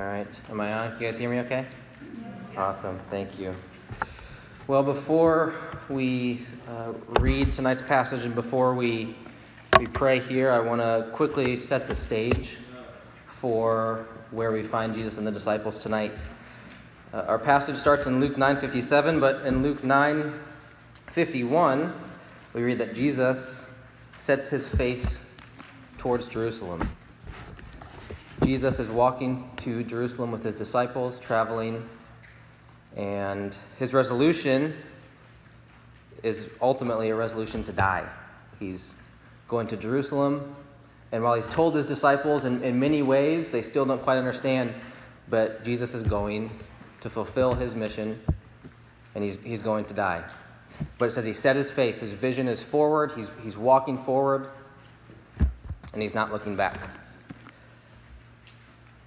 All right. Am I on? Can you guys hear me okay? Awesome. Thank you. Well, before we uh, read tonight's passage and before we, we pray here, I want to quickly set the stage for where we find Jesus and the disciples tonight. Uh, our passage starts in Luke 9:57, but in Luke 9:51, we read that Jesus sets his face towards Jerusalem. Jesus is walking to Jerusalem with his disciples, traveling, and his resolution is ultimately a resolution to die. He's going to Jerusalem, and while he's told his disciples in, in many ways, they still don't quite understand, but Jesus is going to fulfill his mission, and he's, he's going to die. But it says he set his face, his vision is forward, he's, he's walking forward, and he's not looking back.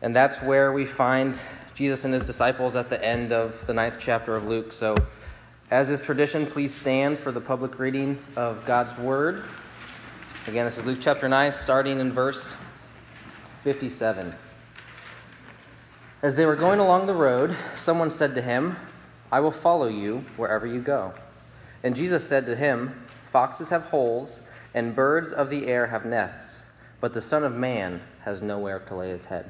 And that's where we find Jesus and his disciples at the end of the ninth chapter of Luke. So, as is tradition, please stand for the public reading of God's Word. Again, this is Luke chapter 9, starting in verse 57. As they were going along the road, someone said to him, I will follow you wherever you go. And Jesus said to him, Foxes have holes, and birds of the air have nests, but the Son of Man has nowhere to lay his head.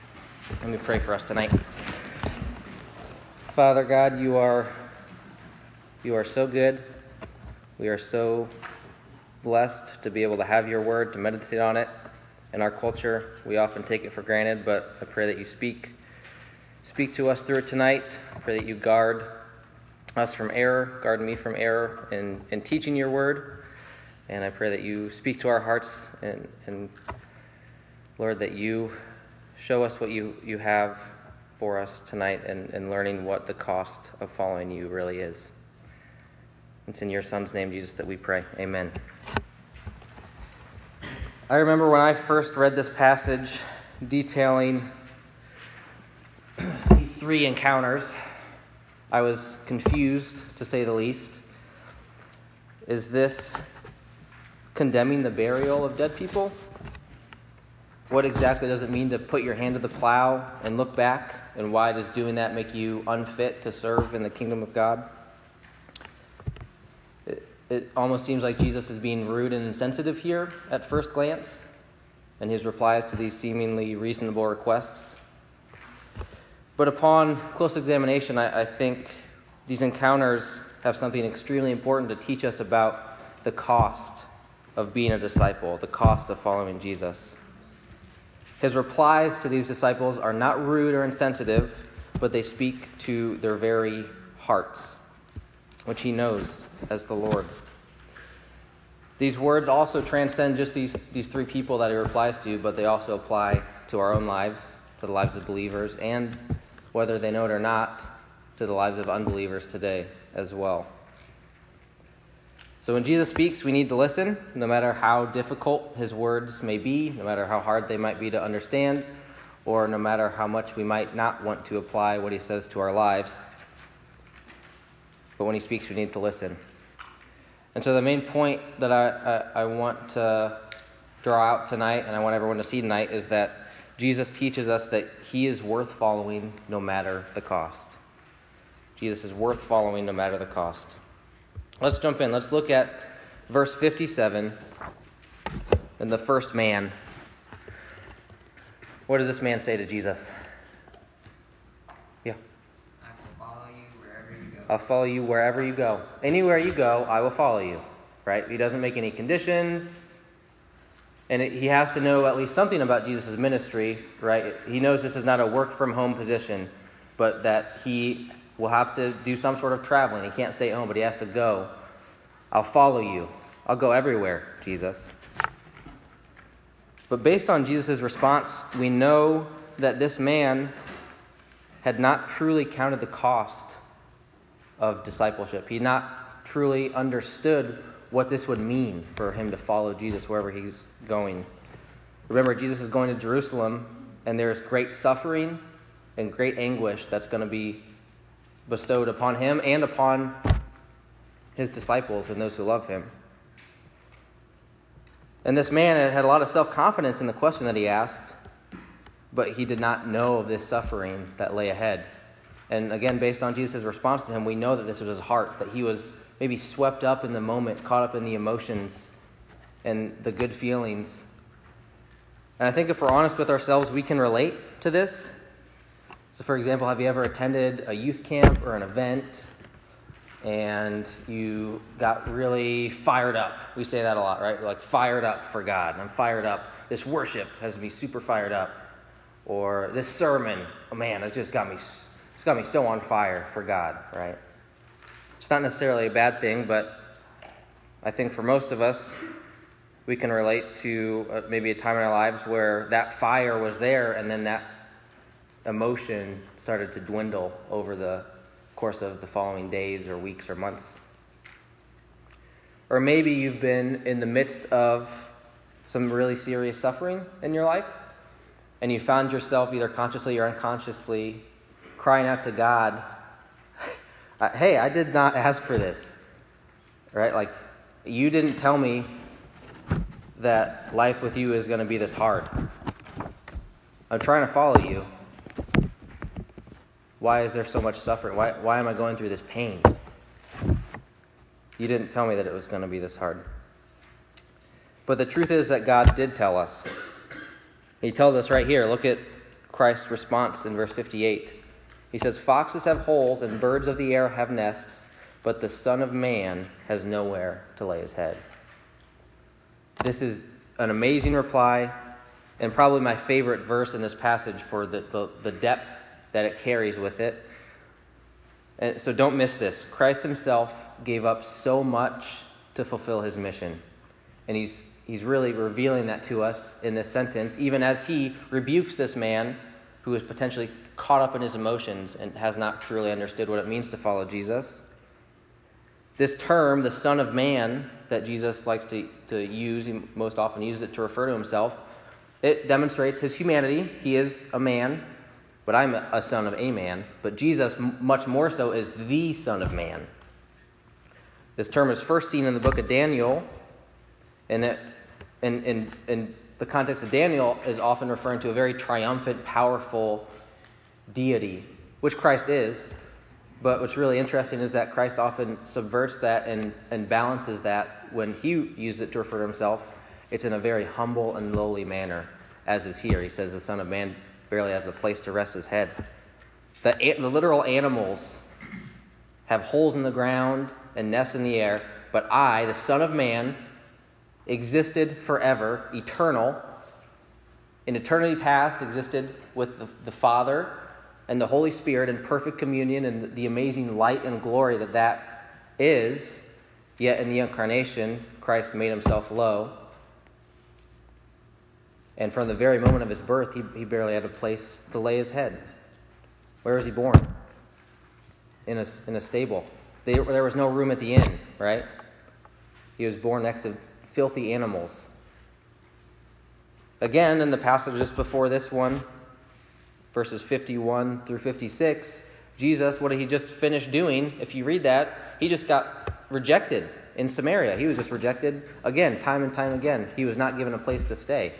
Let me pray for us tonight. Father God, you are you are so good. We are so blessed to be able to have your word, to meditate on it. In our culture, we often take it for granted, but I pray that you speak speak to us through it tonight. I pray that you guard us from error, guard me from error in, in teaching your word. And I pray that you speak to our hearts and, and Lord, that you show us what you, you have for us tonight and, and learning what the cost of following you really is. It's in your Son's name, Jesus, that we pray. Amen. I remember when I first read this passage detailing these three encounters, I was confused, to say the least. Is this condemning the burial of dead people? What exactly does it mean to put your hand to the plow and look back? And why does doing that make you unfit to serve in the kingdom of God? It, it almost seems like Jesus is being rude and insensitive here at first glance, and his replies to these seemingly reasonable requests. But upon close examination, I, I think these encounters have something extremely important to teach us about the cost of being a disciple, the cost of following Jesus. His replies to these disciples are not rude or insensitive, but they speak to their very hearts, which he knows as the Lord. These words also transcend just these, these three people that he replies to, but they also apply to our own lives, to the lives of believers, and whether they know it or not, to the lives of unbelievers today as well. So when Jesus speaks, we need to listen, no matter how difficult his words may be, no matter how hard they might be to understand, or no matter how much we might not want to apply what he says to our lives. But when he speaks, we need to listen. And so the main point that I, I, I want to draw out tonight, and I want everyone to see tonight, is that Jesus teaches us that he is worth following no matter the cost. Jesus is worth following no matter the cost. Let's jump in. Let's look at verse 57 and the first man. What does this man say to Jesus? Yeah. I will follow you wherever you go. I'll follow you wherever you go. Anywhere you go, I will follow you. Right? He doesn't make any conditions. And it, he has to know at least something about Jesus' ministry, right? He knows this is not a work from home position, but that he will have to do some sort of traveling. He can't stay home, but he has to go. I'll follow you. I'll go everywhere, Jesus. But based on Jesus' response, we know that this man had not truly counted the cost of discipleship. He not truly understood what this would mean for him to follow Jesus wherever he's going. Remember, Jesus is going to Jerusalem, and there's great suffering and great anguish that's going to be bestowed upon him and upon his disciples and those who love him. And this man had a lot of self confidence in the question that he asked, but he did not know of this suffering that lay ahead. And again, based on Jesus' response to him, we know that this was his heart, that he was maybe swept up in the moment, caught up in the emotions and the good feelings. And I think if we're honest with ourselves, we can relate to this. So, for example, have you ever attended a youth camp or an event and you got really fired up? We say that a lot, right? Like fired up for God. I'm fired up. This worship has me super fired up. Or this sermon, oh man, it just got me, it's got me so on fire for God, right? It's not necessarily a bad thing, but I think for most of us, we can relate to uh, maybe a time in our lives where that fire was there and then that emotion started to dwindle over the course of the following days or weeks or months. Or maybe you've been in the midst of some really serious suffering in your life, and you found yourself either consciously or unconsciously crying out to God, Hey, I did not ask for this. Right? Like, you didn't tell me that life with you is going to be this hard. I'm trying to follow you. Why is there so much suffering? Why, why am I going through this pain? You didn't tell me that it was going to be this hard. But the truth is that God did tell us. He tells us right here. Look at Christ's response in verse 58. He says, Foxes have holes and birds of the air have nests, but the Son of Man has nowhere to lay his head. This is an amazing reply, and probably my favorite verse in this passage for the, the, the depth that it carries with it. And so don't miss this. Christ himself gave up so much to fulfill his mission. And he's, he's really revealing that to us in this sentence, even as he rebukes this man who is potentially caught up in his emotions and has not truly understood what it means to follow Jesus. This term, the Son of Man, that Jesus likes to, to use, he most often uses it to refer to himself, it demonstrates his humanity. He is a man, but I'm a son of a man. But Jesus, much more so, is the Son of Man. This term is first seen in the book of Daniel, and it, in, in, in the context of Daniel is often referring to a very triumphant, powerful deity, which Christ is. But what's really interesting is that Christ often subverts that and, and balances that when he used it to refer to himself. It's in a very humble and lowly manner, as is here. He says, The Son of Man barely has a place to rest his head. The, the literal animals have holes in the ground and nests in the air, but I, the Son of Man, existed forever, eternal, in eternity past, existed with the, the Father and the Holy Spirit in perfect communion and the amazing light and glory that that is. Yet in the incarnation, Christ made himself low. And from the very moment of his birth, he, he barely had a place to lay his head. Where was he born? In a, in a stable. They, there was no room at the inn, right? He was born next to filthy animals. Again, in the passage just before this one, verses 51 through 56, Jesus, what did he just finish doing? If you read that, he just got rejected in Samaria. He was just rejected again, time and time again. He was not given a place to stay.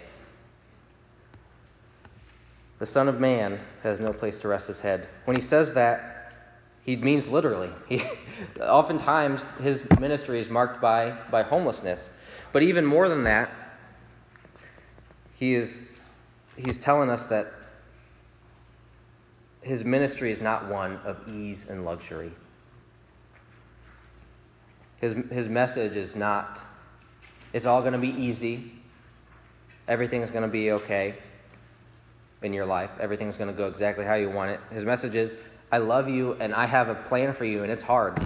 The Son of Man has no place to rest his head. When he says that, he means literally. He, oftentimes, his ministry is marked by, by homelessness. But even more than that, he is, he's telling us that his ministry is not one of ease and luxury. His, his message is not, it's all going to be easy, everything's going to be okay in your life. Everything's going to go exactly how you want it. His message is, I love you and I have a plan for you, and it's hard.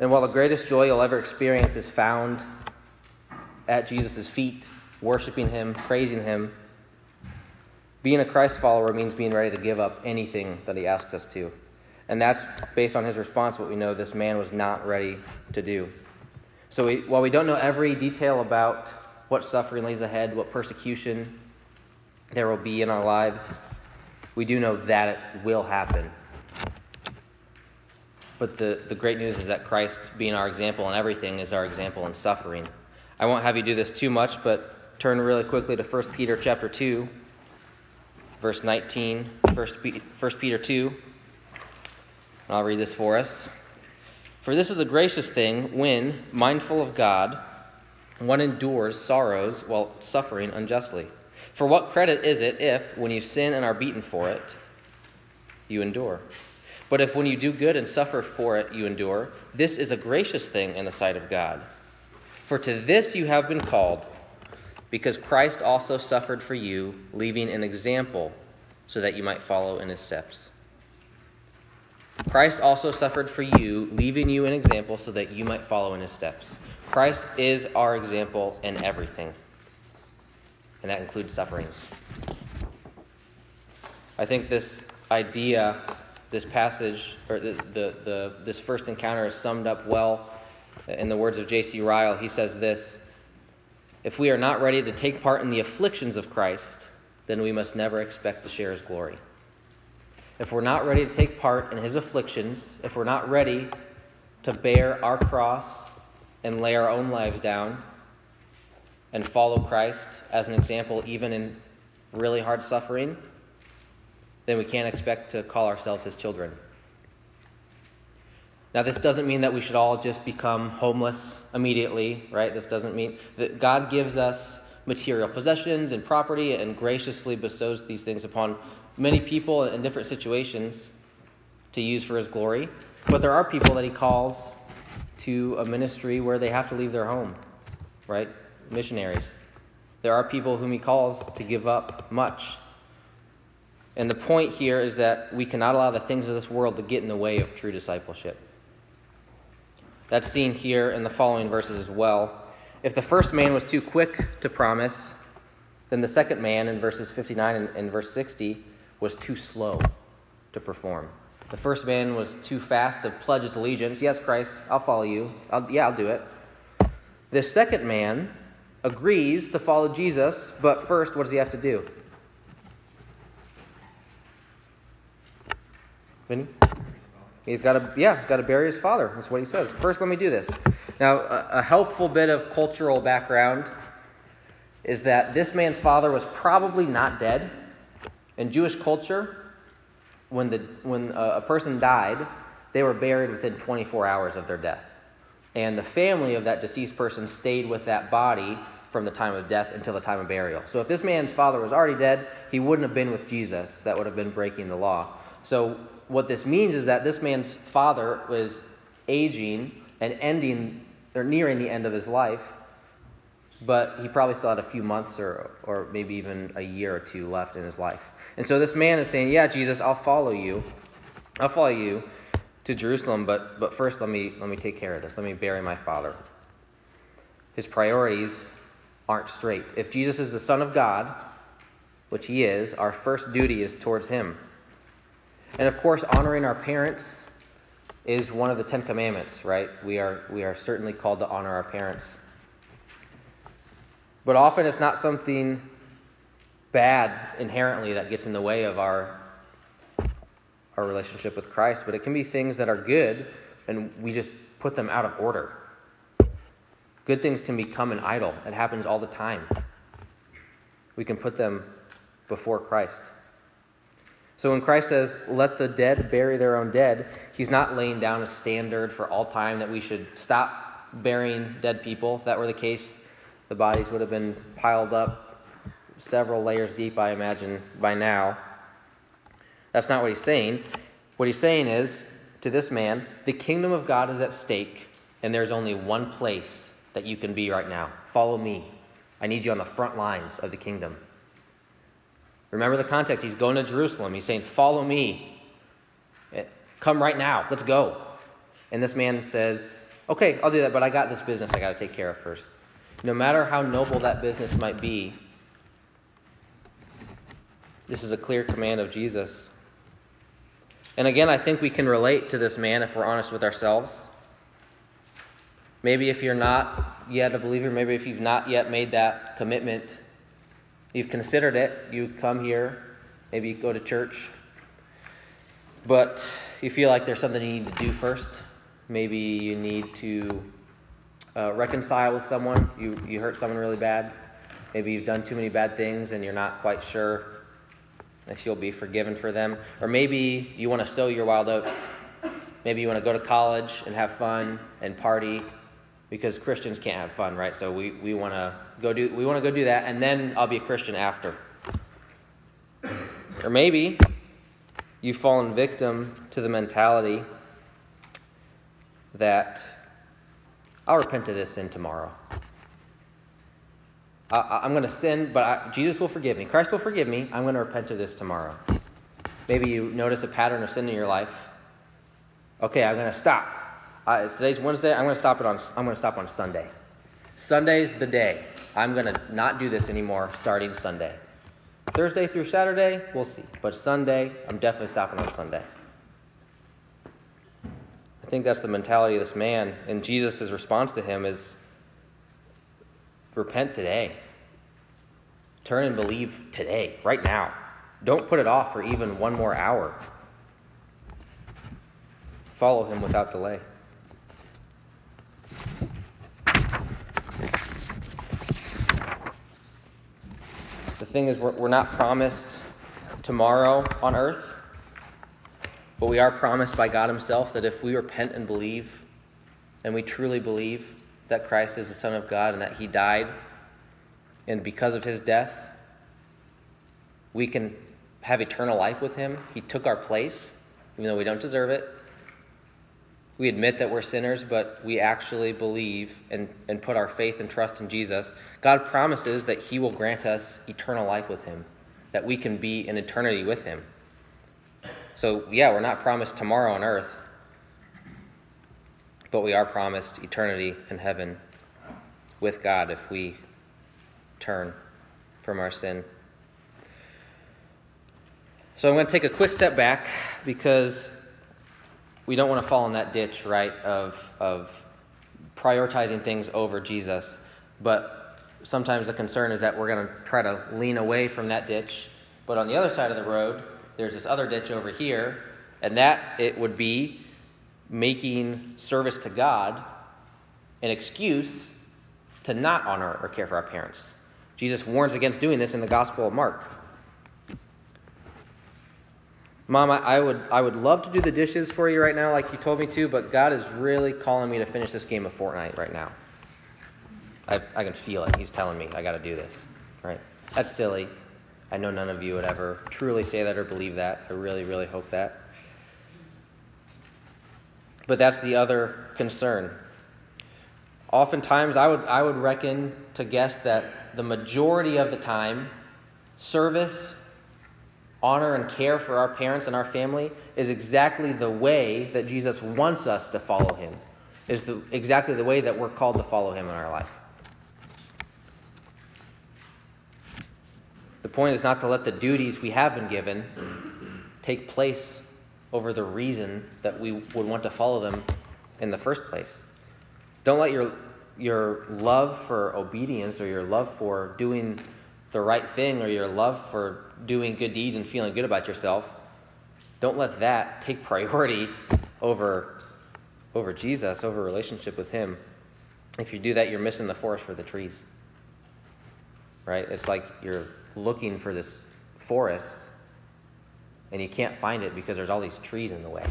And while the greatest joy you'll ever experience is found at Jesus' feet worshiping Him, praising Him. Being a Christ follower means being ready to give up anything that He asks us to. And that's based on his response, what we know this man was not ready to do. So we, while we don't know every detail about what suffering lays ahead, what persecution there will be in our lives, we do know that it will happen. But the, the great news is that Christ, being our example in everything, is our example in suffering. I won't have you do this too much, but turn really quickly to 1 Peter chapter 2, verse 19. 1 Peter 2. I'll read this for us. For this is a gracious thing when, mindful of God, one endures sorrows while suffering unjustly. For what credit is it if, when you sin and are beaten for it, you endure? But if when you do good and suffer for it, you endure, this is a gracious thing in the sight of God. For to this you have been called, because Christ also suffered for you, leaving an example so that you might follow in his steps. Christ also suffered for you, leaving you an example so that you might follow in his steps. Christ is our example in everything, and that includes sufferings. I think this idea, this passage, or the, the, the, this first encounter is summed up well in the words of J.C. Ryle. He says this If we are not ready to take part in the afflictions of Christ, then we must never expect to share his glory if we're not ready to take part in his afflictions, if we're not ready to bear our cross and lay our own lives down and follow Christ as an example, even in really hard suffering, then we can't expect to call ourselves his children. Now, this doesn't mean that we should all just become homeless immediately, right? This doesn't mean that God gives us material possessions and property and graciously bestows these things upon many people in different situations to use for his glory. But there are people that he calls to a ministry where they have to leave their home, right? Missionaries. There are people whom he calls to give up much. And the point here is that we cannot allow the things of this world to get in the way of true discipleship. That's seen here in the following verses as well. If the first man was too quick to promise, then the second man in verses 59 and, and verse 60 was too slow to perform. The first man was too fast to pledge his allegiance. Yes, Christ, I'll follow you. I'll, yeah, I'll do it. The second man agrees to follow Jesus, but first, what does he have to do? Vinny? He's got to, yeah, he's got to bury his father. That's what he says. First, let me do this. Now, a, a helpful bit of cultural background is that this man's father was probably not dead. In Jewish culture, when, the, when a person died, they were buried within 24 hours of their death. And the family of that deceased person stayed with that body from the time of death until the time of burial. So if this man's father was already dead, he wouldn't have been with Jesus. That would have been breaking the law. So what this means is that this man's father was aging and ending or nearing the end of his life, but he probably still had a few months or, or maybe even a year or two left in his life. And so this man is saying, Yeah, Jesus, I'll follow you. I'll follow you to Jerusalem, but, but first let me, let me take care of this. Let me bury my father. His priorities aren't straight. If Jesus is the Son of God, which he is, our first duty is towards him. And of course, honoring our parents is one of the Ten Commandments, right? We are, we are certainly called to honor our parents. But often it's not something bad inherently that gets in the way of our our relationship with Christ, but it can be things that are good and we just put them out of order. Good things can become an idol. It happens all the time. We can put them before Christ. So when Christ says, let the dead bury their own dead, he's not laying down a standard for all time that we should stop burying dead people. If that were the case, the bodies would have been piled up several layers deep, I imagine, by now. That's not what he's saying. What he's saying is to this man, the kingdom of God is at stake, and there's only one place that you can be right now. Follow me. I need you on the front lines of the kingdom. Remember the context. He's going to Jerusalem. He's saying, Follow me. Eh, come right now. Let's go. And this man says, Okay, I'll do that, but I got this business I got to take care of first. no matter how noble that business might be, this is a clear command of Jesus. And again, I think we can relate to this man if we're honest with ourselves. Maybe if you're not yet a believer, maybe if you've not yet made that commitment, you've considered it, you come here, maybe you go to church, but you feel like there's something you need to do first. Maybe you need to uh, reconcile with someone. You, you hurt someone really bad. Maybe you've done too many bad things and you're not quite sure if you'll be forgiven for them. Or maybe you want to sow your wild oats. Maybe you want to go to college and have fun and party because Christians can't have fun, right? So we, we want to go do we want to go do that and then I'll be a Christian after. Or maybe you've fallen victim to the mentality that I'll repent of this sin tomorrow. I, am going to sin, but I, Jesus will forgive me. Christ will forgive me. I'm going to repent of this tomorrow. Maybe you notice a pattern of sin in your life. Okay, I'm going to stop. Uh, today's Wednesday. I'm going to stop it on. I'm going to stop on Sunday. Sunday's the day. I'm going to not do this anymore starting Sunday. Thursday through Saturday, we'll see. But Sunday, I'm definitely stopping on Sunday. I think that's the mentality of this man, and Jesus' response to him is repent today. Turn and believe today, right now. Don't put it off for even one more hour. Follow him without delay. Thing is, we're, we're not promised tomorrow on earth, but we are promised by God Himself that if we repent and believe, and we truly believe that Christ is the Son of God and that He died, and because of His death, we can have eternal life with Him. He took our place, even though we don't deserve it. We admit that we're sinners, but we actually believe and, and put our faith and trust in Jesus. God promises that He will grant us eternal life with Him, that we can be in eternity with Him. So, yeah, we're not promised tomorrow on earth, but we are promised eternity in heaven with God if we turn from our sin. So, I'm going to take a quick step back because we don't want to fall in that ditch, right, of, of prioritizing things over Jesus. But sometimes the concern is that we're going to try to lean away from that ditch. But on the other side of the road, there's this other ditch over here, and that it would be making service to God an excuse to not honor or care for our parents. Jesus warns against doing this in the Gospel of Mark. Mom, I, would, I would love to do the dishes for you right now, like you told me to, but God is really calling me to finish this game of Fortnite right now. I, I can feel it. He's telling me I got to do this. Right? That's silly. I know none of you would ever truly say that or believe that. I really, really hope that. But that's the other concern. Oftentimes, I would, I would reckon to guess that the majority of the time, service honor and care for our parents and our family is exactly the way that Jesus wants us to follow him, is the, exactly the way that we're called to follow him in our life. The point is not to let the duties we have been given take place over the reason that we would want to follow them in the first place. Don't let your, your love for obedience or your love for doing the right thing or your love for doing good deeds and feeling good about yourself, don't let that take priority over, over Jesus, over relationship with Him. If you do that, you're missing the forest for the trees. Right? It's like you're looking for this forest and you can't find it because there's all these trees in the way.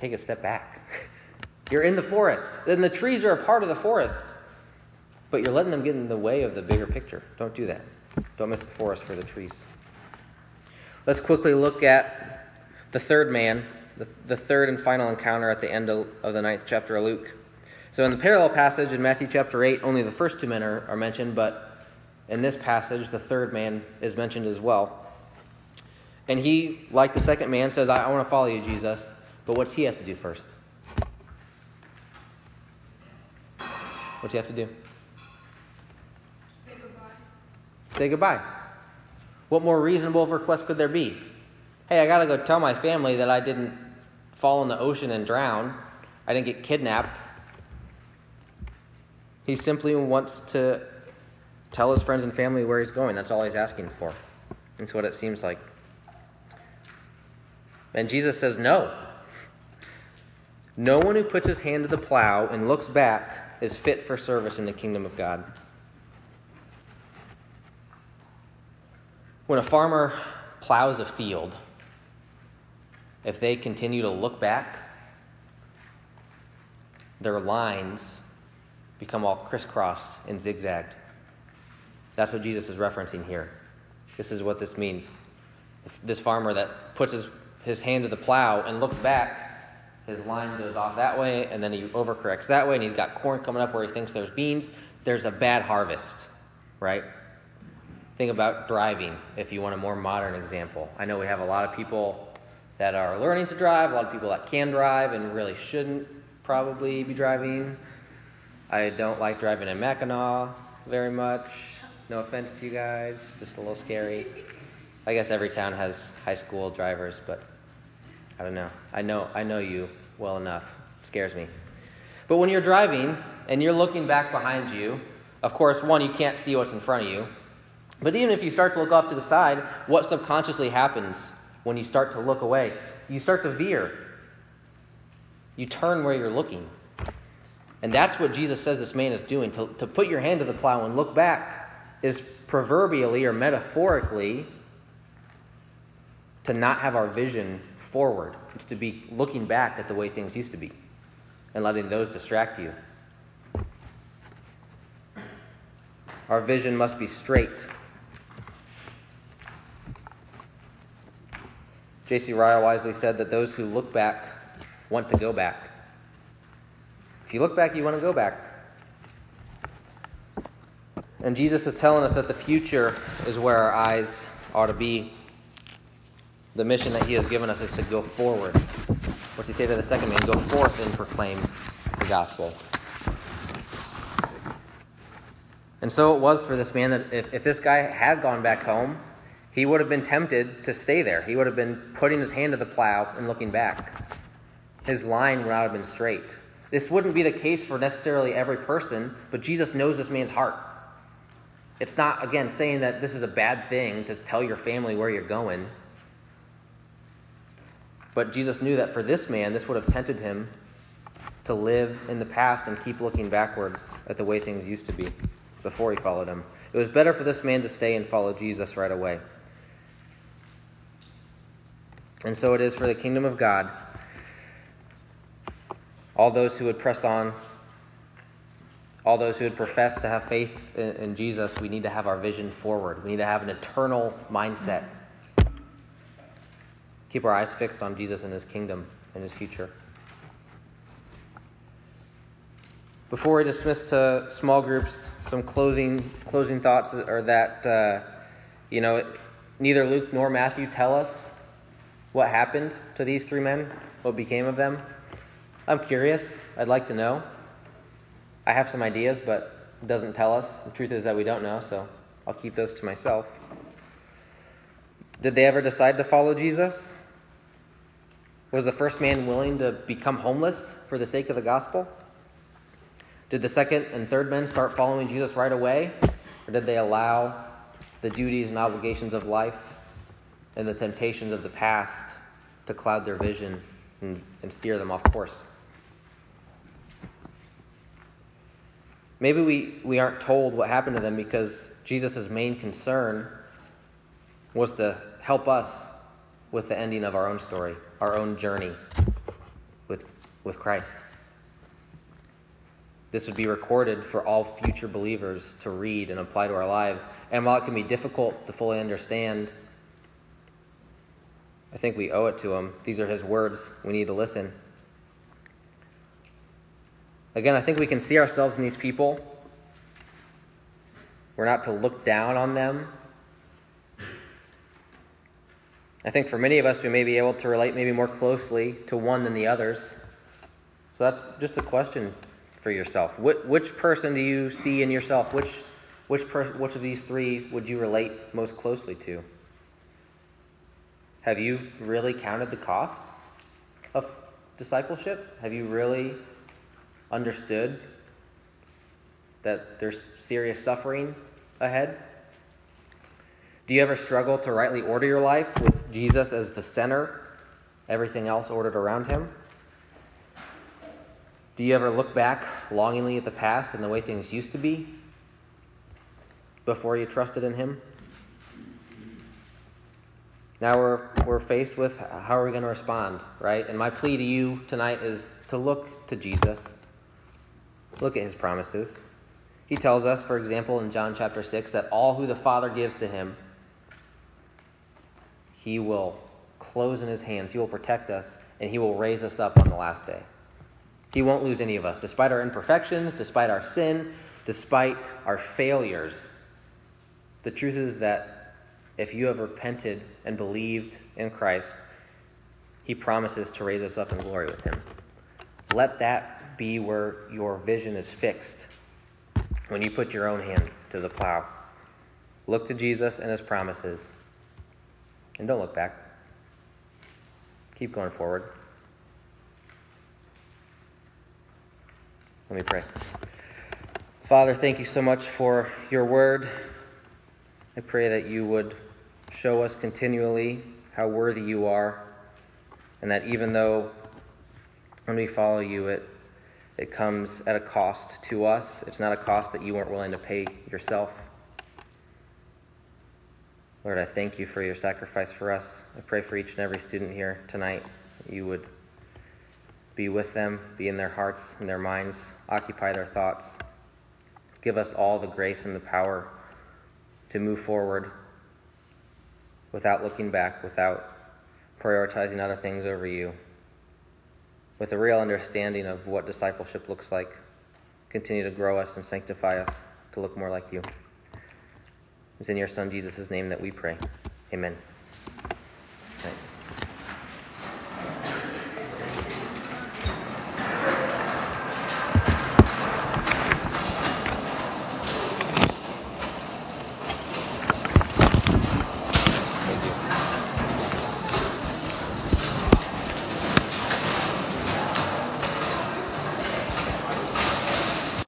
Take a step back. You're in the forest, and the trees are a part of the forest. But you're letting them get in the way of the bigger picture. Don't do that. Don't miss the forest for the trees. Let's quickly look at the third man, the, the third and final encounter at the end of, of, the ninth chapter of Luke. So, in the parallel passage in Matthew chapter 8, only the first two men are, are mentioned, but in this passage, the third man is mentioned as well. And he, like the second man, says, I, I want to follow you, Jesus. But what's he have to do first? What's he have to do? Say goodbye. Say goodbye. What more reasonable request could there be? Hey, I got to go tell my family that I didn't fall in the ocean and drown, I didn't get kidnapped. He simply wants to tell his friends and family where he's going. That's all he's asking for. That's what it seems like. And Jesus says, No. No one who puts his hand to the plow and looks back is fit for service in the kingdom of God. When a farmer plows a field, if they continue to look back, their lines become all crisscrossed and zigzagged. That's what Jesus is referencing here. This is what this means. This farmer that puts his, his hand to the plow and looks back, his line goes off that way, and then he overcorrects that way, and he's got corn coming up where he thinks there's beans. There's a bad harvest, right? Think about driving if you want a more modern example. I know we have a lot of people that are learning to drive, a lot of people that can drive and really shouldn't probably be driving. I don't like driving in Mackinac very much. No offense to you guys, just a little scary. I guess every town has high school drivers, but I don't know. I know I know you well enough. It scares me. But when you're driving and you're looking back behind you, of course, one, you can't see what's in front of you. But even if you start to look off to the side, what subconsciously happens when you start to look away? You start to veer. You turn where you're looking. And that's what Jesus says this man is doing. To, to put your hand to the plow and look back is proverbially or metaphorically to not have our vision forward. It's to be looking back at the way things used to be and letting those distract you. Our vision must be straight. J.C. Ryle wisely said that those who look back want to go back. If you look back, you want to go back. And Jesus is telling us that the future is where our eyes ought to be. The mission that He has given us is to go forward. What's He say to the second man? Go forth and proclaim the gospel. And so it was for this man that if, if this guy had gone back home, he would have been tempted to stay there. He would have been putting his hand to the plow and looking back. His line would not have been straight. This wouldn't be the case for necessarily every person, but Jesus knows this man's heart. It's not, again, saying that this is a bad thing to tell your family where you're going. But Jesus knew that for this man, this would have tempted him to live in the past and keep looking backwards at the way things used to be before he followed him. It was better for this man to stay and follow Jesus right away. And so it is for the kingdom of God all those who would press on, all those who would profess to have faith in, in, Jesus, we need to have our vision forward. We need to have an eternal mindset. Keep our eyes fixed on Jesus and his kingdom and his future. Before we dismiss to small groups, some closing closing thoughts are that uh, you know neither Luke nor Matthew tell us what happened to these three men, what became of them. I'm curious. I'd like to know. I have some ideas, but it doesn't tell us. The truth is that we don't know, so I'll keep those to myself. Did they ever decide to follow Jesus? Was the first man willing to become homeless for the sake of the gospel? Did the second and third men start following Jesus right away? Or did they allow the duties and obligations of life and the temptations of the past to cloud their vision and, and steer them off course? Maybe we, we aren't told what happened to them because Jesus' main concern was to help us with the ending of our own story, our own journey with, with Christ. This would be recorded for all future believers to read and apply to our lives. And while it can be difficult to fully understand, I think we owe it to him. These are his words. We need to listen. Again, I think we can see ourselves in these people. We're not to look down on them. I think for many of us, we may be able to relate maybe more closely to one than the others. So that's just a question for yourself. Which person do you see in yourself? Which which, per- which of these three would you relate most closely to? Have you really counted the cost of discipleship? Have you really understood that there's serious suffering ahead? Do you ever struggle to rightly order your life with Jesus as the center, everything else ordered around him? Do you ever look back longingly at the past and the way things used to be before you trusted in him? Now we're, we're faced with how are we going to respond, right? And my plea to you tonight is to look to Jesus, look at his promises. He tells us, for example, in John chapter 6, that all who the Father gives to him, he will close in his hands, he will protect us, and he will raise us up on the last day. He won't lose any of us, despite our imperfections, despite our sin, despite our failures. The truth is that if you have repented and believed in Christ, he promises to raise us up in glory with him. Let that be where your vision is fixed when you put your own hand to the plow. Look to Jesus and his promises, and don't look back. Keep going forward. Let me pray. Father, thank you so much for your word. I pray that you would show us continually how worthy you are, and that even though when we follow you, it, it comes at a cost to us, it's not a cost that you weren't willing to pay yourself. Lord, I thank you for your sacrifice for us. I pray for each and every student here tonight you would be with them, be in their hearts and their minds, occupy their thoughts. Give us all the grace and the power to move forward without looking back, without prioritizing other things over you, with a real understanding of what discipleship looks like. Continue to grow us and sanctify us to look more like you. It's in your Son Jesus' name that we pray. Amen.